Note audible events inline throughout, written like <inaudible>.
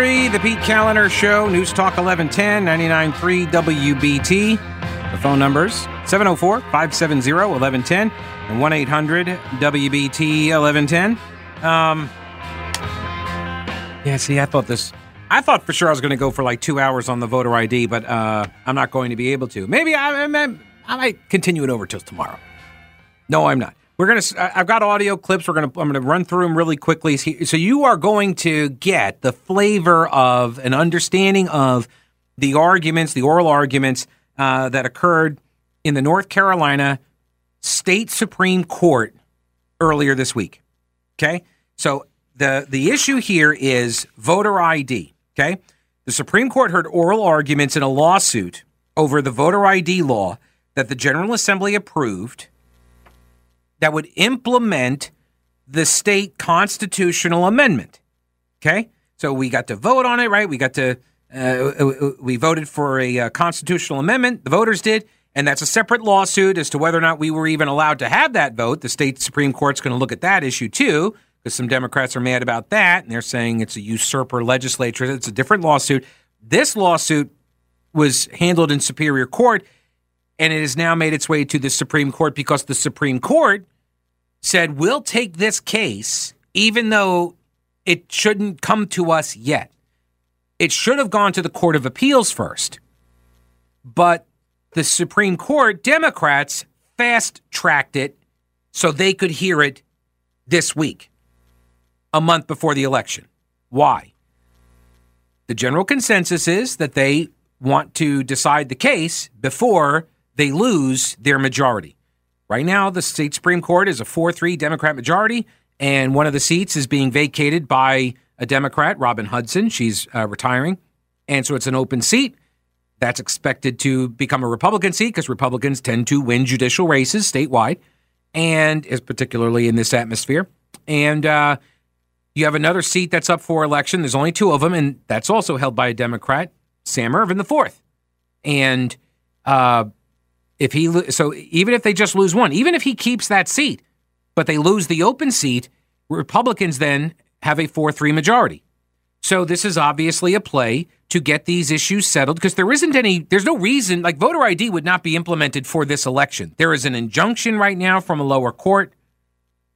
the Pete Kaliner Show, News Talk 1110, 99.3 WBT. The phone numbers 704 570 1110 and 1 800 WBT 1110. Um, yeah, see, I thought this. I thought for sure I was going to go for like two hours on the voter ID, but uh, I'm not going to be able to. Maybe I, I, I might continue it over till tomorrow. No, I'm not. We're gonna. I've got audio clips. We're gonna. I'm gonna run through them really quickly. So you are going to get the flavor of an understanding of the arguments, the oral arguments uh, that occurred in the North Carolina State Supreme Court earlier this week. Okay, so the the issue here is voter ID. Okay, the Supreme Court heard oral arguments in a lawsuit over the voter ID law that the General Assembly approved that would implement the state constitutional amendment. Okay, so we got to vote on it, right? We got to uh, we voted for a uh, constitutional amendment. The voters did, and that's a separate lawsuit as to whether or not we were even allowed to have that vote. The state supreme court's going to look at that issue too, because some Democrats are mad about that, and they're saying it's a usurper legislature. It's a different lawsuit. This lawsuit was handled in Superior Court and it has now made its way to the Supreme Court because the Supreme Court said, we'll take this case, even though it shouldn't come to us yet. It should have gone to the Court of Appeals first. But the Supreme Court, Democrats, fast tracked it so they could hear it this week, a month before the election. Why? The general consensus is that they want to decide the case before they lose their majority. Right now, the state Supreme Court is a 4 3 Democrat majority, and one of the seats is being vacated by a Democrat, Robin Hudson. She's uh, retiring. And so it's an open seat. That's expected to become a Republican seat because Republicans tend to win judicial races statewide, and is particularly in this atmosphere. And uh, you have another seat that's up for election. There's only two of them, and that's also held by a Democrat, Sam Ervin the fourth. And uh, if he so even if they just lose one, even if he keeps that seat, but they lose the open seat, Republicans then have a 4-3 majority. So this is obviously a play to get these issues settled because there isn't any there's no reason like voter ID would not be implemented for this election. There is an injunction right now from a lower court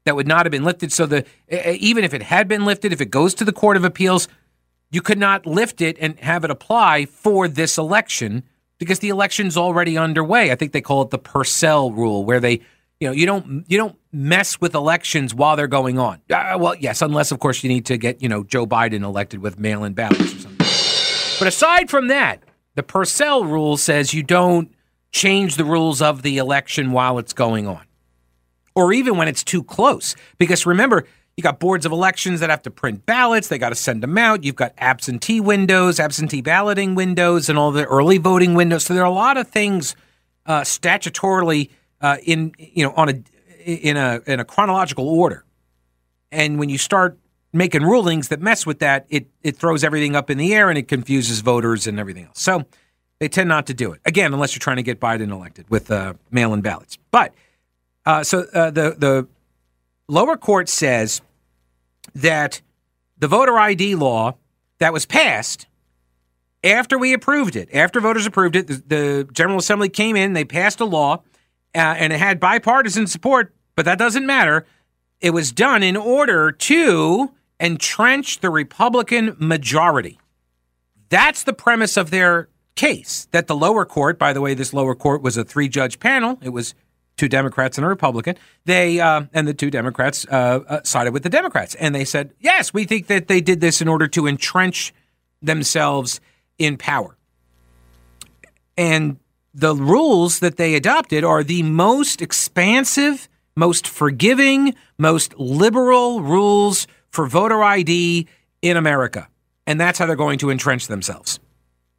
that would not have been lifted so the even if it had been lifted if it goes to the court of appeals you could not lift it and have it apply for this election because the election's already underway. I think they call it the Purcell rule, where they, you know, you don't you don't mess with elections while they're going on. Uh, well, yes, unless of course you need to get you know Joe Biden elected with mail-in ballots or something. But aside from that, the Purcell rule says you don't change the rules of the election while it's going on, or even when it's too close. Because remember you got boards of elections that have to print ballots. They got to send them out. You've got absentee windows, absentee balloting windows, and all the early voting windows. So there are a lot of things uh, statutorily uh, in you know on a in a in a chronological order. And when you start making rulings that mess with that, it it throws everything up in the air and it confuses voters and everything else. So they tend not to do it again unless you're trying to get Biden elected with uh, mail-in ballots. But uh, so uh, the the lower court says that the voter ID law that was passed after we approved it, after voters approved it, the, the General Assembly came in, they passed a law, uh, and it had bipartisan support, but that doesn't matter. It was done in order to entrench the Republican majority. That's the premise of their case. That the lower court, by the way, this lower court was a three judge panel. It was two Democrats and a Republican. They uh, and the two Democrats uh, uh, sided with the Democrats, and they said, "Yes, we think that they did this in order to entrench themselves in power." And the rules that they adopted are the most expansive, most forgiving, most liberal rules for voter ID in America. And that's how they're going to entrench themselves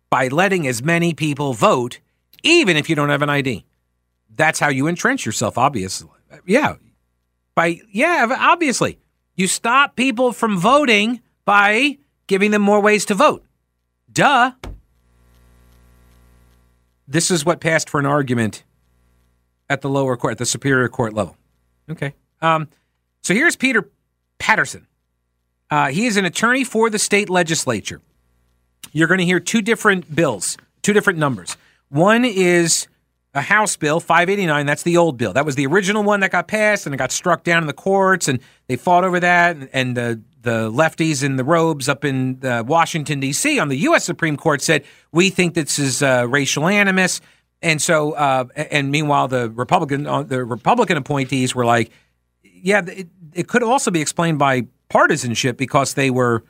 by letting as many people vote, even if you don't have an ID that's how you entrench yourself, obviously. Yeah. By, yeah, obviously. You stop people from voting by giving them more ways to vote. Duh. This is what passed for an argument at the lower court, at the superior court level. Okay. Um, so here's Peter Patterson. Uh, he is an attorney for the state legislature. You're going to hear two different bills, two different numbers. One is a House bill, 589. That's the old bill. That was the original one that got passed and it got struck down in the courts, and they fought over that. And, the the lefties in the robes up in uh, Washington D.C. on the U.S. Supreme Court said we think this is uh, racial animus, and so uh, and meanwhile the Republican uh, the Republican appointees were like, yeah, it, it could also be explained by partisanship because they were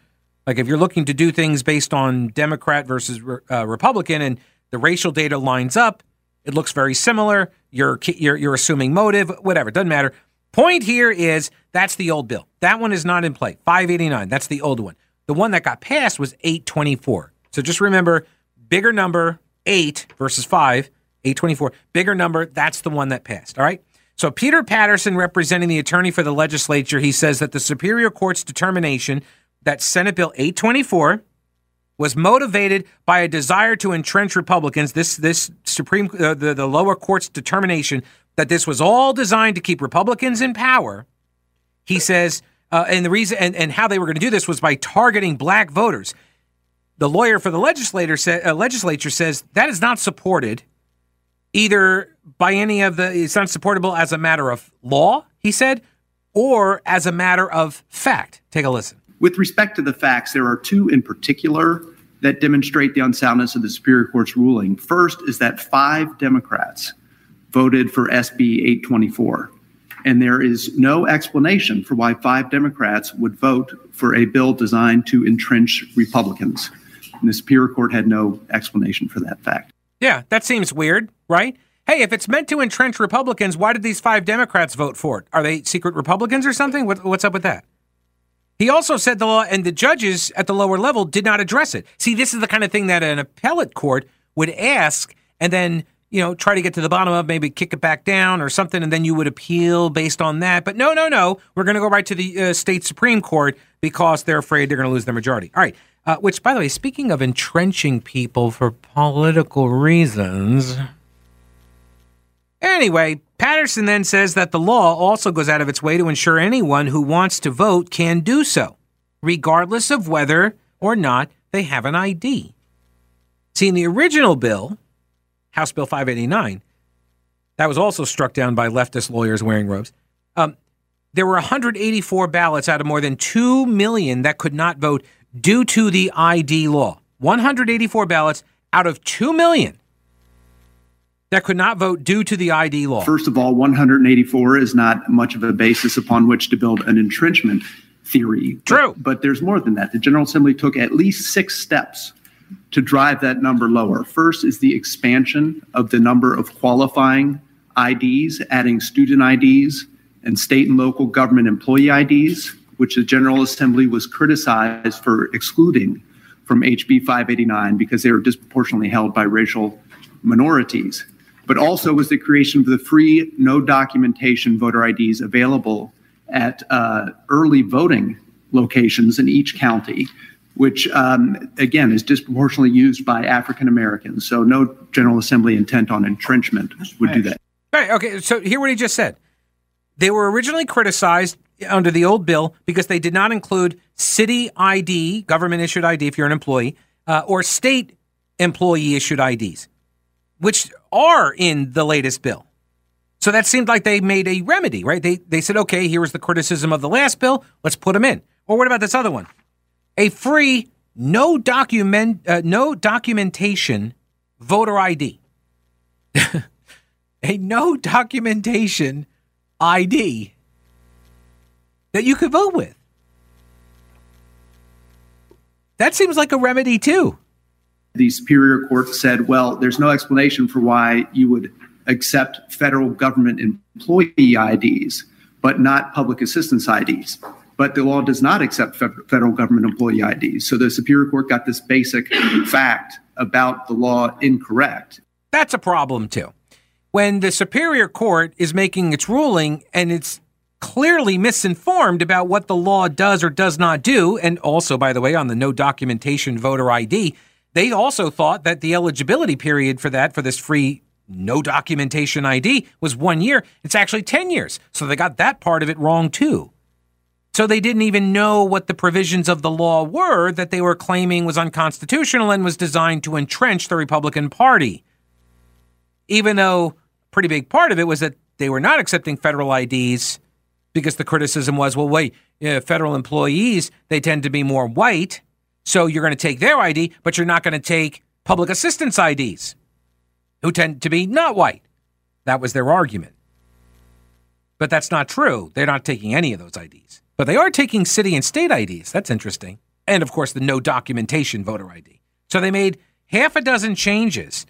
like if you're looking to do things based on Democrat versus uh, Republican and the racial data lines up it looks very similar. You're you're you're assuming motive, whatever. Doesn't matter. Point here is that's the old bill. That one is not in play. 589. That's the old one. The one that got passed was 824. So just remember, bigger number eight versus five. 824. Bigger number. That's the one that passed. All right. So Peter Patterson, representing the attorney for the legislature, he says that the Superior Court's determination that Senate Bill 824 was motivated by a desire to entrench Republicans. This this Supreme uh, the the lower court's determination that this was all designed to keep Republicans in power. He says, uh, and the reason and, and how they were going to do this was by targeting black voters. The lawyer for the legislator sa- uh, legislature says that is not supported either by any of the. It's not supportable as a matter of law. He said, or as a matter of fact. Take a listen. With respect to the facts, there are two in particular that demonstrate the unsoundness of the Superior Court's ruling. First is that five Democrats voted for SB 824. And there is no explanation for why five Democrats would vote for a bill designed to entrench Republicans. And the Superior Court had no explanation for that fact. Yeah, that seems weird, right? Hey, if it's meant to entrench Republicans, why did these five Democrats vote for it? Are they secret Republicans or something? What, what's up with that? He also said the law and the judges at the lower level did not address it. See, this is the kind of thing that an appellate court would ask and then, you know, try to get to the bottom of, maybe kick it back down or something, and then you would appeal based on that. But no, no, no. We're going to go right to the uh, state Supreme Court because they're afraid they're going to lose their majority. All right. Uh, which, by the way, speaking of entrenching people for political reasons. Anyway, Patterson then says that the law also goes out of its way to ensure anyone who wants to vote can do so, regardless of whether or not they have an ID. See, in the original bill, House Bill 589, that was also struck down by leftist lawyers wearing robes. Um, there were 184 ballots out of more than 2 million that could not vote due to the ID law. 184 ballots out of 2 million that could not vote due to the ID law? First of all, 184 is not much of a basis upon which to build an entrenchment theory. True. But, but there's more than that. The General Assembly took at least six steps to drive that number lower. First is the expansion of the number of qualifying IDs, adding student IDs and state and local government employee IDs, which the General Assembly was criticized for excluding from HB 589 because they were disproportionately held by racial minorities but also was the creation of the free, no documentation voter IDs available at uh, early voting locations in each county, which um, again is disproportionately used by African Americans. So no General Assembly intent on entrenchment would do that. Right. Okay. So hear what he just said. They were originally criticized under the old bill because they did not include city ID, government issued ID if you're an employee, uh, or state employee issued IDs which are in the latest bill. So that seemed like they made a remedy, right? They they said, okay, here was the criticism of the last bill, let's put them in. Or what about this other one? A free, no document, uh, no documentation voter ID. <laughs> a no documentation ID that you could vote with. That seems like a remedy too the Superior Court said, well, there's no explanation for why you would accept federal government employee IDs, but not public assistance IDs. But the law does not accept federal government employee IDs. So the Superior Court got this basic fact about the law incorrect. That's a problem, too. When the Superior Court is making its ruling and it's clearly misinformed about what the law does or does not do, and also, by the way, on the no documentation voter ID, they also thought that the eligibility period for that, for this free no documentation ID, was one year. It's actually 10 years. So they got that part of it wrong too. So they didn't even know what the provisions of the law were that they were claiming was unconstitutional and was designed to entrench the Republican Party. Even though a pretty big part of it was that they were not accepting federal IDs because the criticism was, well, wait, federal employees, they tend to be more white. So you're going to take their ID, but you're not going to take public assistance IDs who tend to be not white. That was their argument. But that's not true. They're not taking any of those IDs. But they are taking city and state IDs. That's interesting. And of course, the no documentation voter ID. So they made half a dozen changes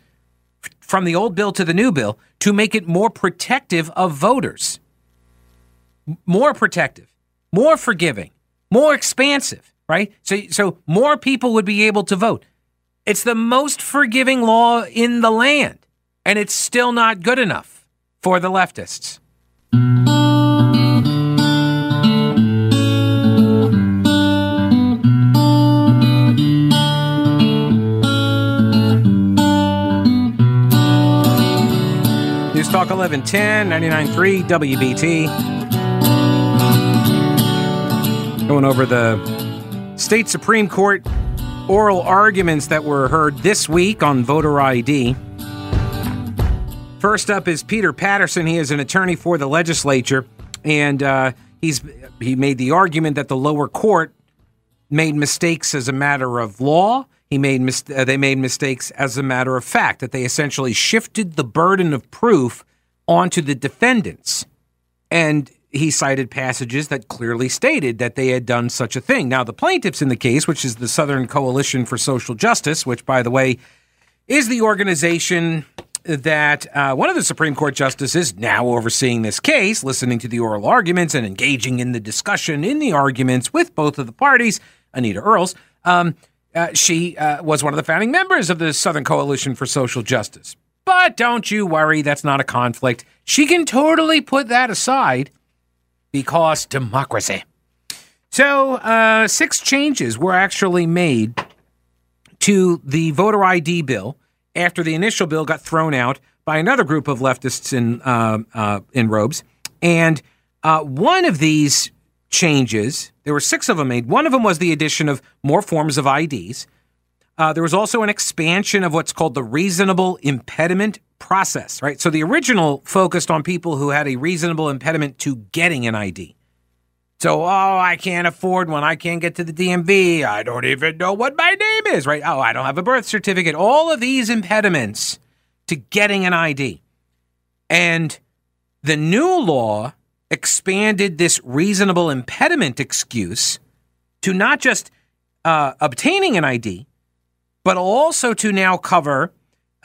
from the old bill to the new bill to make it more protective of voters. More protective, more forgiving, more expansive, right? So, so more people would be able to vote. It's the most forgiving law in the land, and it's still not good enough for the leftists. News Talk 1110, 99.3 WBT. Going over the state Supreme Court oral arguments that were heard this week on voter ID. First up is Peter Patterson. He is an attorney for the legislature, and uh, he's he made the argument that the lower court made mistakes as a matter of law. He made mis- uh, they made mistakes as a matter of fact that they essentially shifted the burden of proof onto the defendants, and he cited passages that clearly stated that they had done such a thing. Now, the plaintiffs in the case, which is the Southern Coalition for Social Justice, which, by the way, is the organization that uh, one of the Supreme Court justices now overseeing this case, listening to the oral arguments and engaging in the discussion in the arguments with both of the parties, Anita Earls. Um, uh, she uh, was one of the founding members of the Southern Coalition for Social Justice. But don't you worry, that's not a conflict. She can totally put that aside because democracy. So, uh, six changes were actually made to the voter ID bill after the initial bill got thrown out by another group of leftists in uh, uh, in robes. And uh, one of these changes, there were six of them made. One of them was the addition of more forms of IDs. Uh, there was also an expansion of what's called the reasonable impediment process, right? So the original focused on people who had a reasonable impediment to getting an ID. So, oh, I can't afford one. I can't get to the DMV. I don't even know what my name is, right? Oh, I don't have a birth certificate. All of these impediments to getting an ID. And the new law expanded this reasonable impediment excuse to not just uh, obtaining an ID, but also to now cover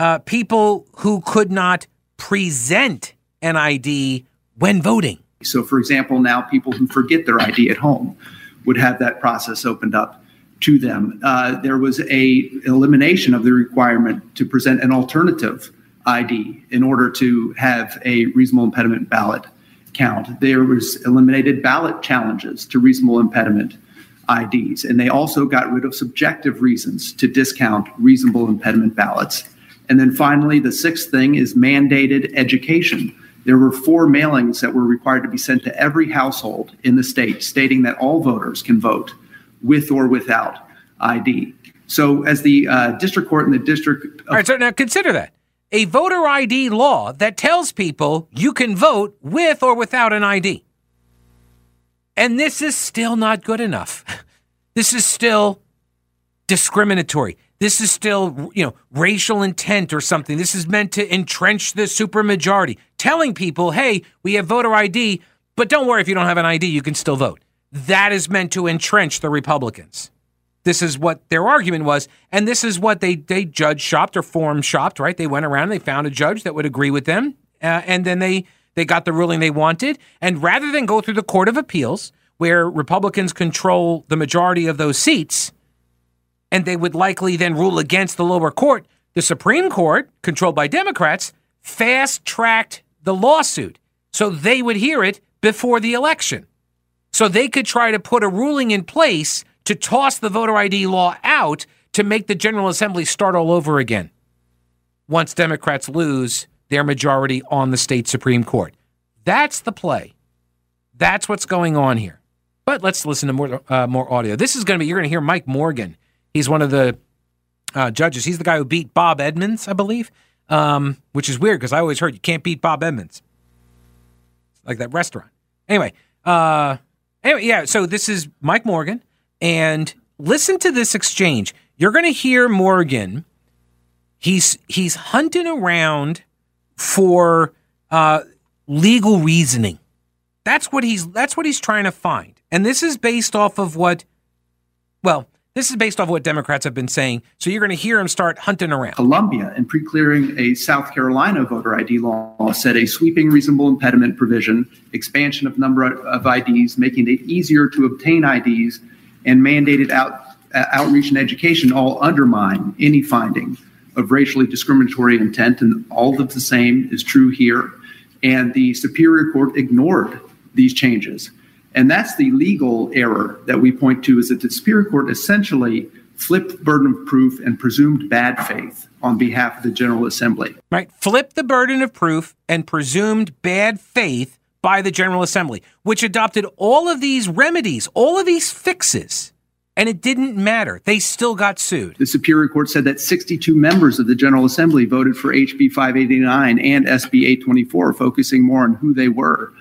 uh, people who could not present an ID when voting. So, for example, now people who forget their ID at home would have that process opened up to them. Uh, there was a elimination of the requirement to present an alternative ID in order to have a reasonable impediment ballot count. There was eliminated ballot challenges to reasonable impediment IDs, and they also got rid of subjective reasons to discount reasonable impediment ballots. And then finally, the sixth thing is mandated education. There were four mailings that were required to be sent to every household in the state stating that all voters can vote with or without ID. So, as the uh, district court and the district. All right, so now consider that a voter ID law that tells people you can vote with or without an ID. And this is still not good enough. <laughs> This is still discriminatory. This is still, you know, racial intent or something. This is meant to entrench the supermajority, telling people, hey, we have voter ID, but don't worry if you don't have an ID, you can still vote. That is meant to entrench the Republicans. This is what their argument was, and this is what they they judge shopped or forum shopped, right? They went around, they found a judge that would agree with them, uh, and then they they got the ruling they wanted. And rather than go through the Court of Appeals, where Republicans control the majority of those seats, and they would likely then rule against the lower court. The Supreme Court, controlled by Democrats, fast tracked the lawsuit so they would hear it before the election. So they could try to put a ruling in place to toss the voter ID law out to make the General Assembly start all over again once Democrats lose their majority on the state Supreme Court. That's the play. That's what's going on here. But let's listen to more uh, more audio. This is going to be you're going to hear Mike Morgan. He's one of the uh, judges. He's the guy who beat Bob Edmunds, I believe, um, which is weird because I always heard you can't beat Bob Edmunds, like that restaurant. Anyway, uh, anyway, yeah. So this is Mike Morgan, and listen to this exchange. You're going to hear Morgan. He's he's hunting around for uh, legal reasoning. That's what he's that's what he's trying to find. And this is based off of what well, this is based off what Democrats have been saying. So you're going to hear him start hunting around. Columbia, in pre-clearing a South Carolina voter ID law, said a sweeping reasonable impediment provision, expansion of number of IDs, making it easier to obtain IDs, and mandated out, uh, outreach and education all undermine any finding of racially discriminatory intent. And all of the same is true here. And the Superior Court ignored these changes. And that's the legal error that we point to is that the Superior Court essentially flipped burden of proof and presumed bad faith on behalf of the General Assembly. Right. Flipped the burden of proof and presumed bad faith by the General Assembly, which adopted all of these remedies, all of these fixes. And it didn't matter. They still got sued. The Superior Court said that 62 members of the General Assembly voted for HB 589 and SB 824, focusing more on who they were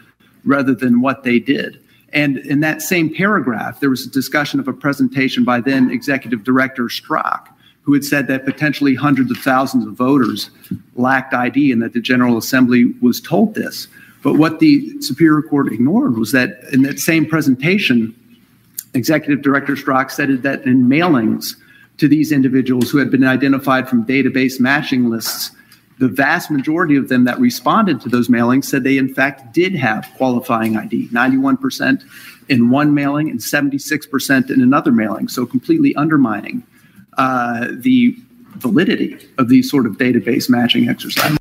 rather than what they did. And in that same paragraph, there was a discussion of a presentation by then Executive Director Strach, who had said that potentially hundreds of thousands of voters lacked ID and that the General Assembly was told this. But what the Superior Court ignored was that in that same presentation, Executive Director Strach said that in mailings to these individuals who had been identified from database matching lists, the vast majority of them that responded to those mailings said they, in fact, did have qualifying ID 91% in one mailing and 76% in another mailing. So, completely undermining uh, the validity of these sort of database matching exercises.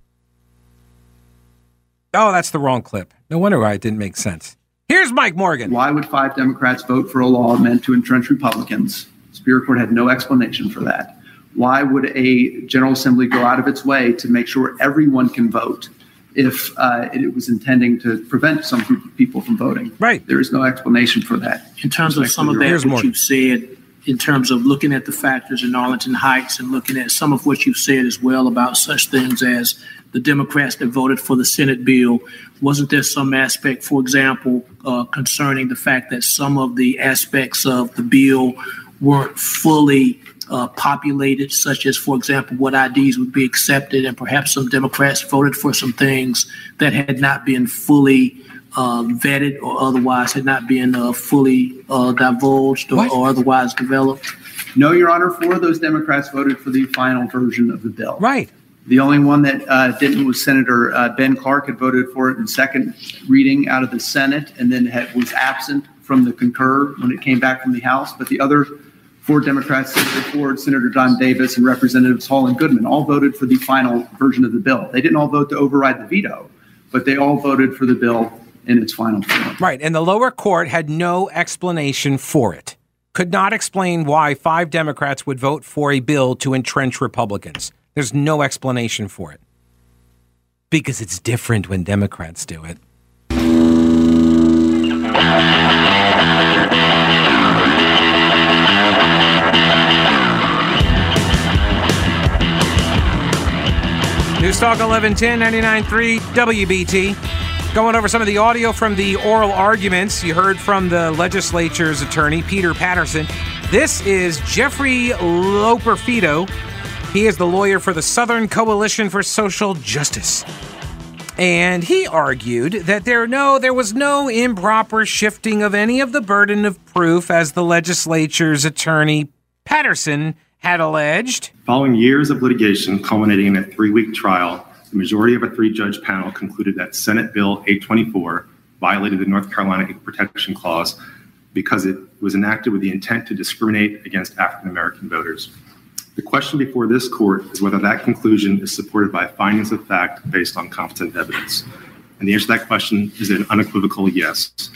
Oh, that's the wrong clip. No wonder why it didn't make sense. Here's Mike Morgan. Why would five Democrats vote for a law meant to entrench Republicans? Superior Court had no explanation for that why would a General Assembly go out of its way to make sure everyone can vote if uh, it was intending to prevent some group of people from voting? Right. There is no explanation for that. In terms of some of that, what you've said, in terms of looking at the factors in Arlington Heights and looking at some of what you've said as well about such things as the Democrats that voted for the Senate bill, wasn't there some aspect, for example, uh, concerning the fact that some of the aspects of the bill weren't fully uh, populated, such as, for example, what IDs would be accepted, and perhaps some Democrats voted for some things that had not been fully uh, vetted or otherwise had not been uh, fully uh, divulged or, or, otherwise developed? No, Your Honor. Four of those Democrats voted for the final version of the bill. Right. The only one that uh, didn't was Senator uh, Ben Clark had voted for it in second reading out of the Senate and then had, was absent from the concur when it came back from the House. But the other four Democrats, Senator Ford, Senator Don Davis, and Representatives Hall and Goodman all voted for the final version of the bill. They didn't all vote to override the veto, but they all voted for the bill in its final form. Right. And the lower court had no explanation for it. Could not explain why five Democrats would vote for a bill to entrench Republicans. There's no explanation for it. Because it's different when Democrats do it. News Talk 1110 99.3 WBT. Going over some of the audio from the oral arguments you heard from the legislature's attorney, Peter Patterson. This is Jeffrey Loperfido. He is the lawyer for the Southern Coalition for Social Justice. And he argued that there no there was no improper shifting of any of the burden of proof as the legislature's attorney Patterson had alleged. Following years of litigation culminating in a three week trial, the majority of a three judge panel concluded that Senate Bill 824 violated the North Carolina Equal Protection Clause because it was enacted with the intent to discriminate against African American voters. The question before this court is whether that conclusion is supported by findings of fact based on competent evidence. And the answer to that question is an unequivocal yes.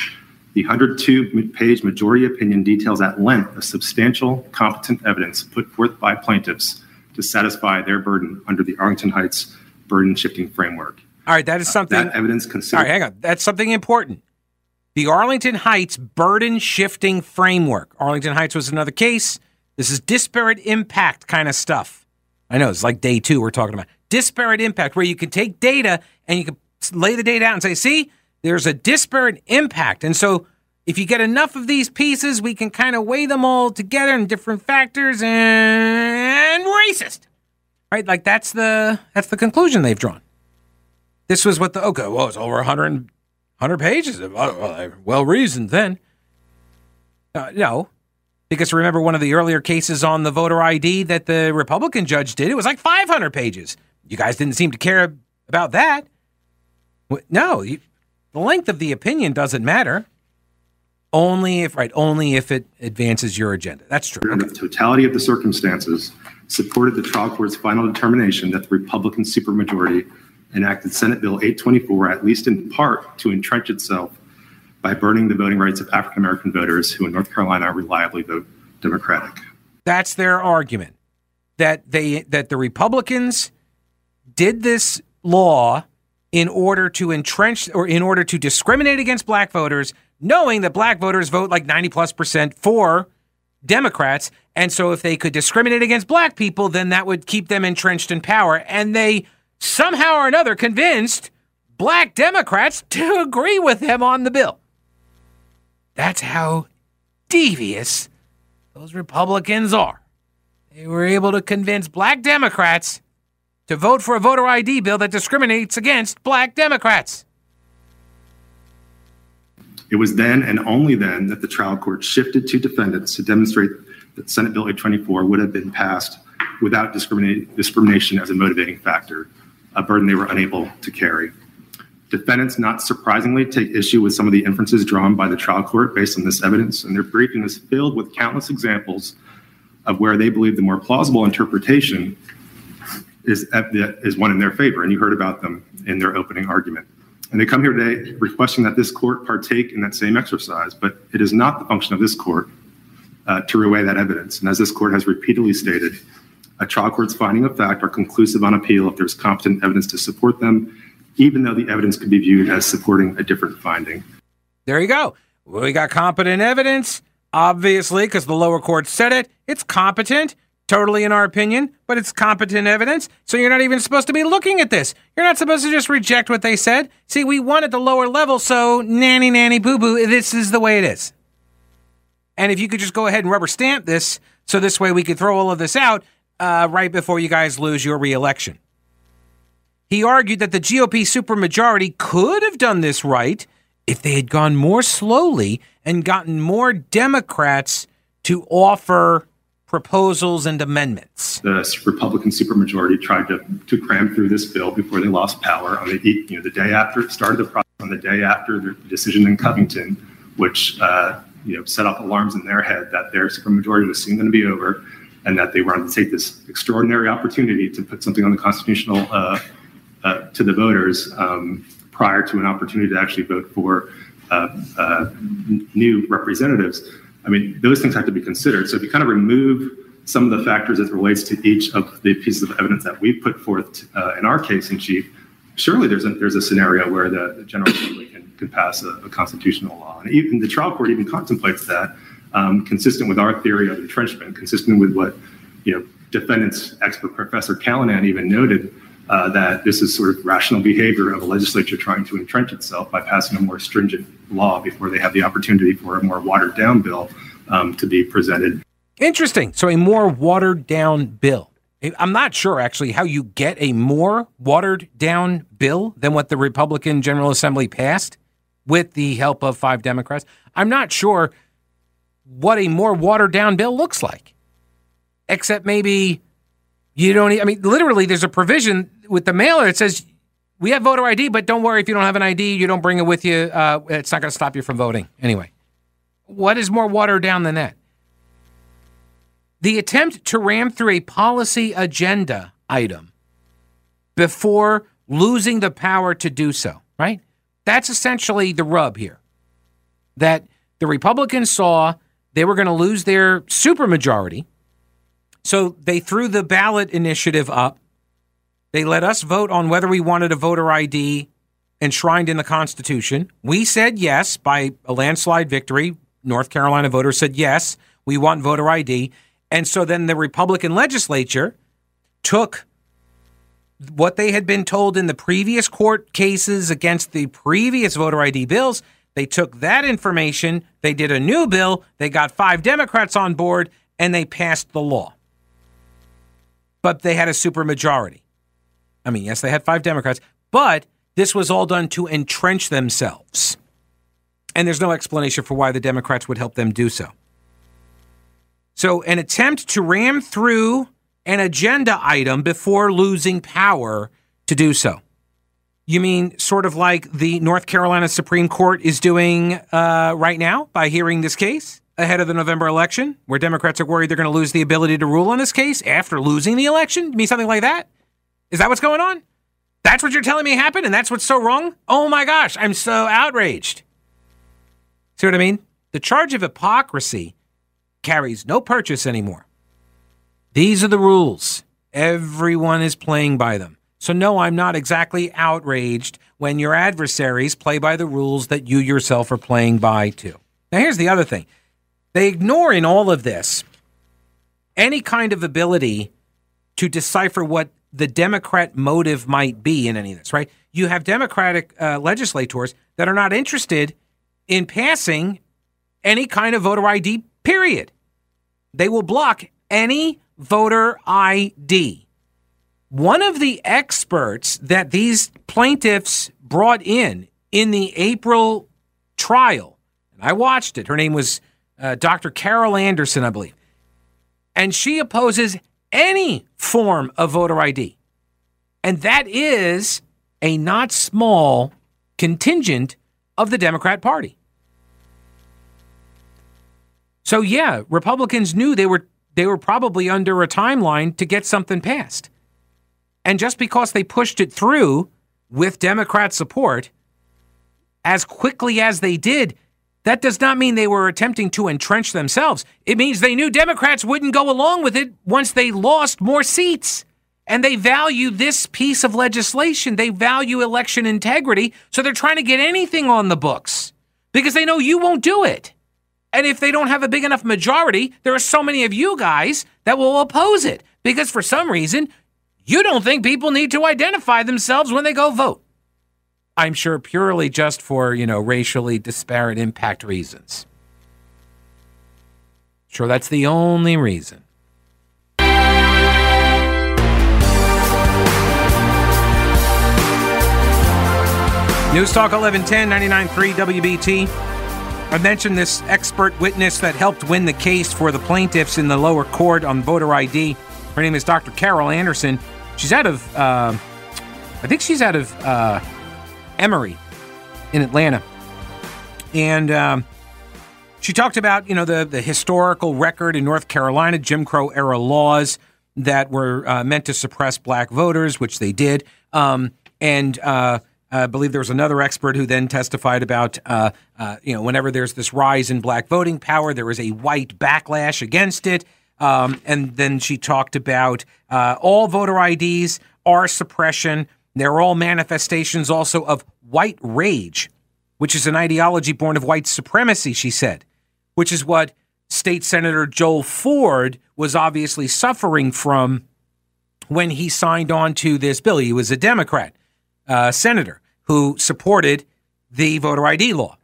The 102 page majority opinion details at length the substantial, competent evidence put forth by plaintiffs to satisfy their burden under the Arlington Heights burden shifting framework. All right, that is something. Uh, that evidence considered. All right, hang on. That's something important. the Arlington Heights burden shifting framework. Arlington Heights was another case. This is disparate impact kind of stuff. I know it's like day two we're talking about. Disparate impact, where you can take data and you can lay the data out and say, see, there's a disparate impact. And so if you get enough of these pieces, we can kind of weigh them all together in different factors and racist. Right? Like that's the that's the conclusion they've drawn. This was what the okay, well, it's over 100, 100 pages. of Well reasoned then. Uh, no, because remember one of the earlier cases on the voter ID that the Republican judge did, it was like 500 pages. You guys didn't seem to care about that. No, you, the length of the opinion doesn't matter. Only if right, only if it advances your agenda. That's true. The totality of the circumstances supported the trial court's final determination that the Republican supermajority enacted Senate Bill 824, at least in part, to entrench itself by burning the voting rights of African American voters who in North Carolina reliably vote Democratic. That's their argument. That they that the Republicans did this law in order to entrench or in order to discriminate against black voters knowing that black voters vote like 90 plus percent for Democrats. And so if they could discriminate against black people, then that would keep them entrenched in power. And they somehow or another convinced black Democrats <laughs> to agree with them on the bill. That's how devious those Republicans are. They were able to convince black Democrats to vote for a voter ID bill that discriminates against black Democrats. It was then and only then that the trial court shifted to defendants to demonstrate that Senate Bill 824 would have been passed without discrimination as a motivating factor, a burden they were unable to carry. Defendants, not surprisingly, take issue with some of the inferences drawn by the trial court based on this evidence, and their briefing is filled with countless examples of where they believe the more plausible interpretation is, is one in their favor, and you heard about them in their opening argument. And they come here today requesting that this court partake in that same exercise, but it is not the function of this court uh, to reweigh that evidence. And as this court has repeatedly stated, a trial court's finding of fact are conclusive on appeal if there's competent evidence to support them, even though the evidence could be viewed as supporting a different finding. There you go. We got competent evidence, obviously, because the lower court said it. It's competent totally in our opinion, but it's competent evidence. So you're not even supposed to be looking at this. You're not supposed to just reject what they said. See, we won at the lower level, so nanny, nanny, boo boo, this is the way it is. And if you could just go ahead and rubber stamp this, so this way we could throw all of this out uh, right before you guys lose your reelection. He argued that the GOP supermajority could have done this right if they had gone more slowly and gotten more Democrats to offer proposals and amendments. The Republican supermajority tried to, to cram through this bill before they lost power on the you know the day after it started the process on the day after the decision in Covington, which uh, you know set off alarms in their head that their supermajority was soon going to be over, and that they going to take this extraordinary opportunity to put something on the constitutional uh, uh, to the voters um, prior to an opportunity to actually vote for uh, uh, new representatives. I mean, those things have to be considered. So if you kind of remove some of the factors as it relates to each of the pieces of evidence that we put forth uh, in our case in chief, surely there's a, there's a scenario where the, the General Assembly can, can pass a, a, constitutional law. And even the trial court even contemplates that, um, consistent with our theory of entrenchment, consistent with what you know defendants expert Professor Callanan even noted uh, that this is sort of rational behavior of a legislature trying to entrench itself by passing a more stringent law before they have the opportunity for a more watered down bill um, to be presented. Interesting. So, a more watered down bill. I'm not sure actually how you get a more watered down bill than what the Republican General Assembly passed with the help of five Democrats. I'm not sure what a more watered down bill looks like, except maybe you don't. I mean, literally, there's a provision with the mailer. It says we have voter ID, but don't worry if you don't have an ID, you don't bring it with you. Uh, it's not going to stop you from voting anyway. What is more watered down than that? The attempt to ram through a policy agenda item before losing the power to do so, right? That's essentially the rub here. That the Republicans saw they were going to lose their supermajority so they threw the ballot initiative up. They let us vote on whether we wanted a voter ID enshrined in the Constitution. We said yes by a landslide victory. North Carolina voters said yes, we want voter ID. And so then the Republican legislature took what they had been told in the previous court cases against the previous voter ID bills. They took that information, they did a new bill, they got five Democrats on board, and they passed the law. But they had a supermajority. I mean, yes, they had five Democrats, but this was all done to entrench themselves. And there's no explanation for why the Democrats would help them do so. So, an attempt to ram through an agenda item before losing power to do so. You mean sort of like the North Carolina Supreme Court is doing uh, right now by hearing this case ahead of the November election, where Democrats are worried they're going to lose the ability to rule on this case after losing the election? You mean something like that? Is that what's going on? That's what you're telling me happened, and that's what's so wrong? Oh my gosh, I'm so outraged. See what I mean? The charge of hypocrisy carries no purchase anymore. These are the rules. Everyone is playing by them. So, no, I'm not exactly outraged when your adversaries play by the rules that you yourself are playing by too. Now, here's the other thing they ignore in all of this any kind of ability to decipher what the Democrat motive might be in any of this, right? You have Democratic uh, legislators that are not interested in passing any kind of voter ID, period. They will block any voter ID. One of the experts that these plaintiffs brought in in the April trial, and I watched it, her name was uh, Dr. Carol Anderson, I believe, and she opposes any form of voter ID. And that is a not small contingent of the Democrat Party. So yeah, Republicans knew they were they were probably under a timeline to get something passed. And just because they pushed it through with Democrat support as quickly as they did, that does not mean they were attempting to entrench themselves. It means they knew Democrats wouldn't go along with it once they lost more seats. And they value this piece of legislation. They value election integrity. So they're trying to get anything on the books because they know you won't do it. And if they don't have a big enough majority, there are so many of you guys that will oppose it because for some reason, you don't think people need to identify themselves when they go vote. I'm sure purely just for, you know, racially disparate impact reasons. Sure, that's the only reason. News Talk 1110 99.3 WBT. I mentioned this expert witness that helped win the case for the plaintiffs in the lower court on voter ID. Her name is Dr. Carol Anderson. She's out of, uh, I think she's out of uh, Emory in Atlanta. And um, she talked about, you know, the, the historical record in North Carolina, Jim Crow era laws that were uh, meant to suppress black voters, which they did. Um, and uh, I believe there was another expert who then testified about, uh, uh, you know, whenever there's this rise in black voting power, there is a white backlash against it. Um, and then she talked about uh, all voter IDs are suppression. They're all manifestations also of white rage, which is an ideology born of white supremacy, she said, which is what State Senator Joel Ford was obviously suffering from when he signed on to this bill. He was a Democrat uh, senator who supported the voter ID law.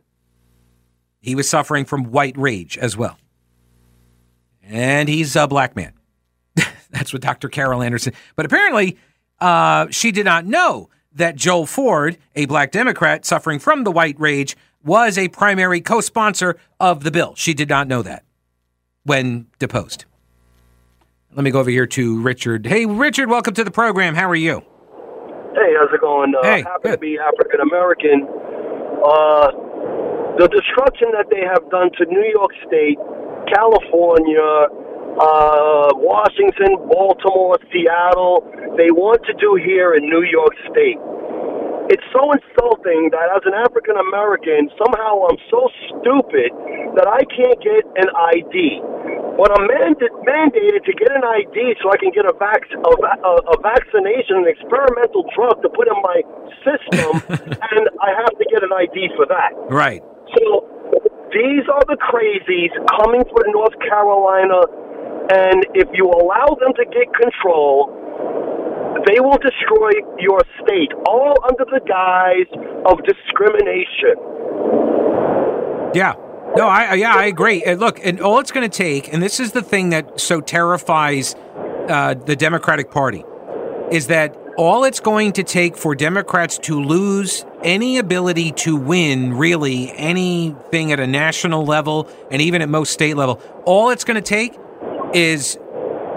He was suffering from white rage as well. And he's a black man. <laughs> That's what Dr. Carol Anderson. But apparently, uh, she did not know that Joel Ford, a black Democrat suffering from the white rage, was a primary co sponsor of the bill. She did not know that when deposed. Let me go over here to Richard. Hey, Richard, welcome to the program. How are you? Hey, how's it going? Uh, hey, happy good. to be African American. Uh, the destruction that they have done to New York State, California, uh, Washington, Baltimore, Seattle, they want to do here in New York State. It's so insulting that as an African American, somehow I'm so stupid that I can't get an ID. When I'm mandated to get an ID so I can get a, vac- a, a, a vaccination, an experimental drug to put in my system, <laughs> and I have to get an ID for that. Right. So these are the crazies coming for North Carolina, and if you allow them to get control, they will destroy your state, all under the guise of discrimination. Yeah. No, I yeah, I agree. And look, and all it's going to take, and this is the thing that so terrifies uh, the Democratic Party, is that all it's going to take for Democrats to lose any ability to win really anything at a national level and even at most state level, all it's going to take is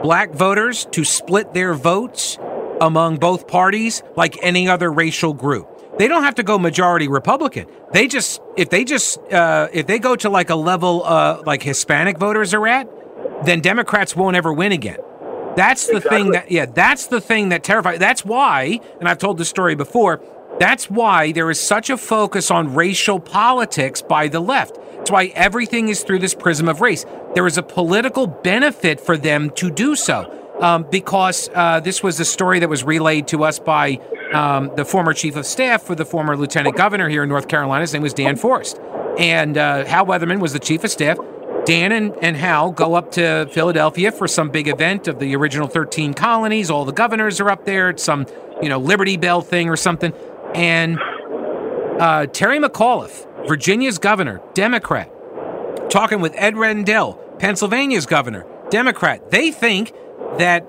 black voters to split their votes among both parties like any other racial group. They don't have to go majority Republican. They just if they just uh, if they go to like a level uh, like Hispanic voters are at, then Democrats won't ever win again. That's the exactly. thing that yeah, that's the thing that terrifies. That's why, and I've told this story before. That's why there is such a focus on racial politics by the left. That's why everything is through this prism of race. There is a political benefit for them to do so. Um, because uh, this was a story that was relayed to us by um, the former chief of staff for the former lieutenant governor here in North Carolina. His name was Dan Forest. And uh, Hal Weatherman was the chief of staff. Dan and, and Hal go up to Philadelphia for some big event of the original 13 colonies. All the governors are up there. It's some, you know, Liberty Bell thing or something. And uh, Terry McAuliffe, Virginia's governor, Democrat, talking with Ed Rendell, Pennsylvania's governor, Democrat. They think that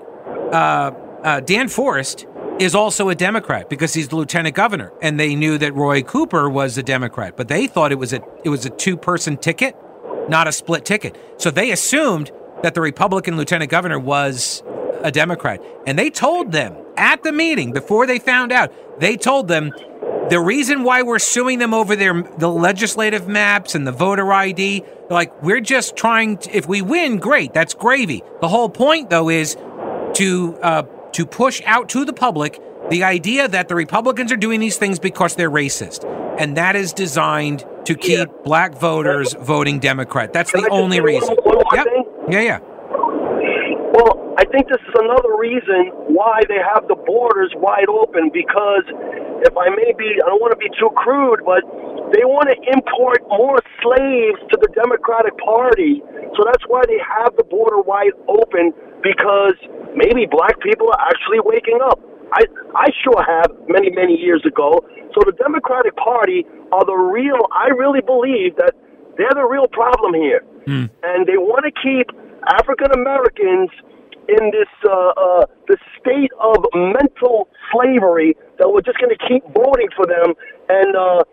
uh, uh, Dan Forest is also a Democrat because he's the lieutenant governor, and they knew that Roy Cooper was a Democrat, but they thought it was a it was a two person ticket, not a split ticket. So they assumed that the Republican lieutenant governor was a Democrat, and they told them at the meeting before they found out. They told them the reason why we're suing them over their the legislative maps and the voter ID, like we're just trying. To, if we win, great, that's gravy. The whole point, though, is to uh, to push out to the public the idea that the Republicans are doing these things because they're racist, and that is designed to keep yeah. black voters voting Democrat. That's Can the only reason. One, one yep. Yeah, yeah. Well, I think this is another reason why they have the borders wide open because if I may be, I don't want to be too crude, but they want to import more slaves to the Democratic Party. So that's why they have the border wide open because maybe black people are actually waking up. I, I sure have many, many years ago. So the Democratic Party are the real, I really believe that they're the real problem here. Mm. And they want to keep African Americans in this uh, uh, the state of mental slavery that we're just going to keep voting for them and uh,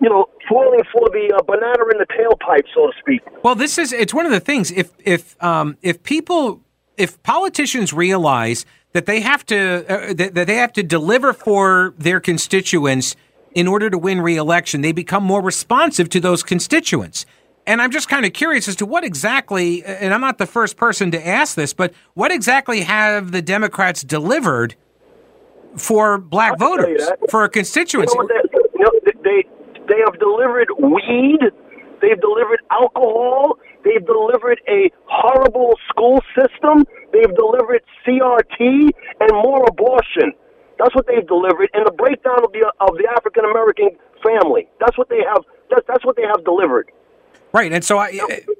you know falling for the uh, banana in the tailpipe, so to speak. Well, this is it's one of the things. If if um, if people if politicians realize that they have to uh, that, that they have to deliver for their constituents in order to win re-election, they become more responsive to those constituents. And I'm just kind of curious as to what exactly, and I'm not the first person to ask this, but what exactly have the Democrats delivered for black voters, for a constituency? You know, they, they, they have delivered weed, they've delivered alcohol, they've delivered a horrible school system, they've delivered CRT, and more abortion. That's what they've delivered, and the breakdown of the of the African American family. That's what they have. That's, that's what they have delivered. Right, and so I,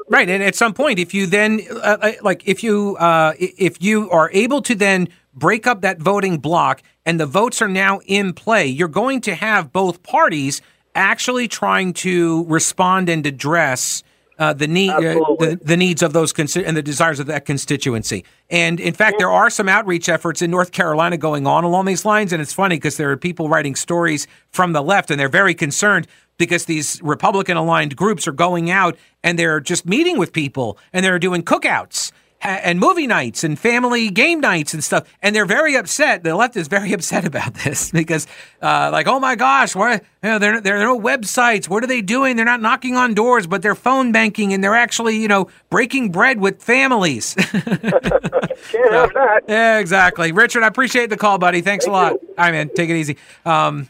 right, and at some point, if you then uh, uh, like if you uh, if you are able to then break up that voting block and the votes are now in play, you're going to have both parties actually trying to respond and address uh, the need uh, the, the, needs of those consi- and the desires of that constituency. And in fact, there are some outreach efforts in North Carolina going on along these lines. And it's funny because there are people writing stories from the left, and they're very concerned because these Republican aligned groups are going out and they're just meeting with people and they're doing cookouts and movie nights and family game nights and stuff. And they're very upset. The left is very <laughs> upset about this because, uh, like, oh my gosh, why, you know, there, there are no websites. What are they doing? They're not knocking on doors, but they're phone banking and they're actually, you know, breaking bread with families. <laughs> Can't have that. Yeah, exactly. Richard, I appreciate the call, buddy. Thanks Thank a lot. You. All right, man. Take it easy. Um,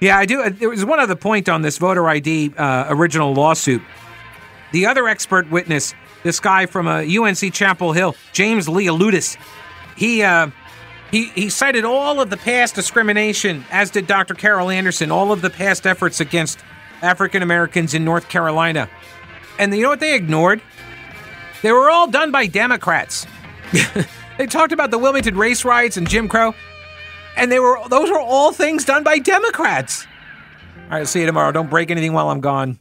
yeah, I do. Uh, there was one other point on this voter ID uh, original lawsuit. The other expert witness, this guy from uh, UNC Chapel Hill, James Leloudis, he uh, He, he cited all of the past discrimination, as did Dr. Carol Anderson, all of the past efforts against African Americans in North Carolina. And you know what they ignored? They were all done by Democrats. <laughs> they talked about the Wilmington race riots and Jim Crow, and they were those were all things done by Democrats. All right, see you tomorrow. Don't break anything while I'm gone.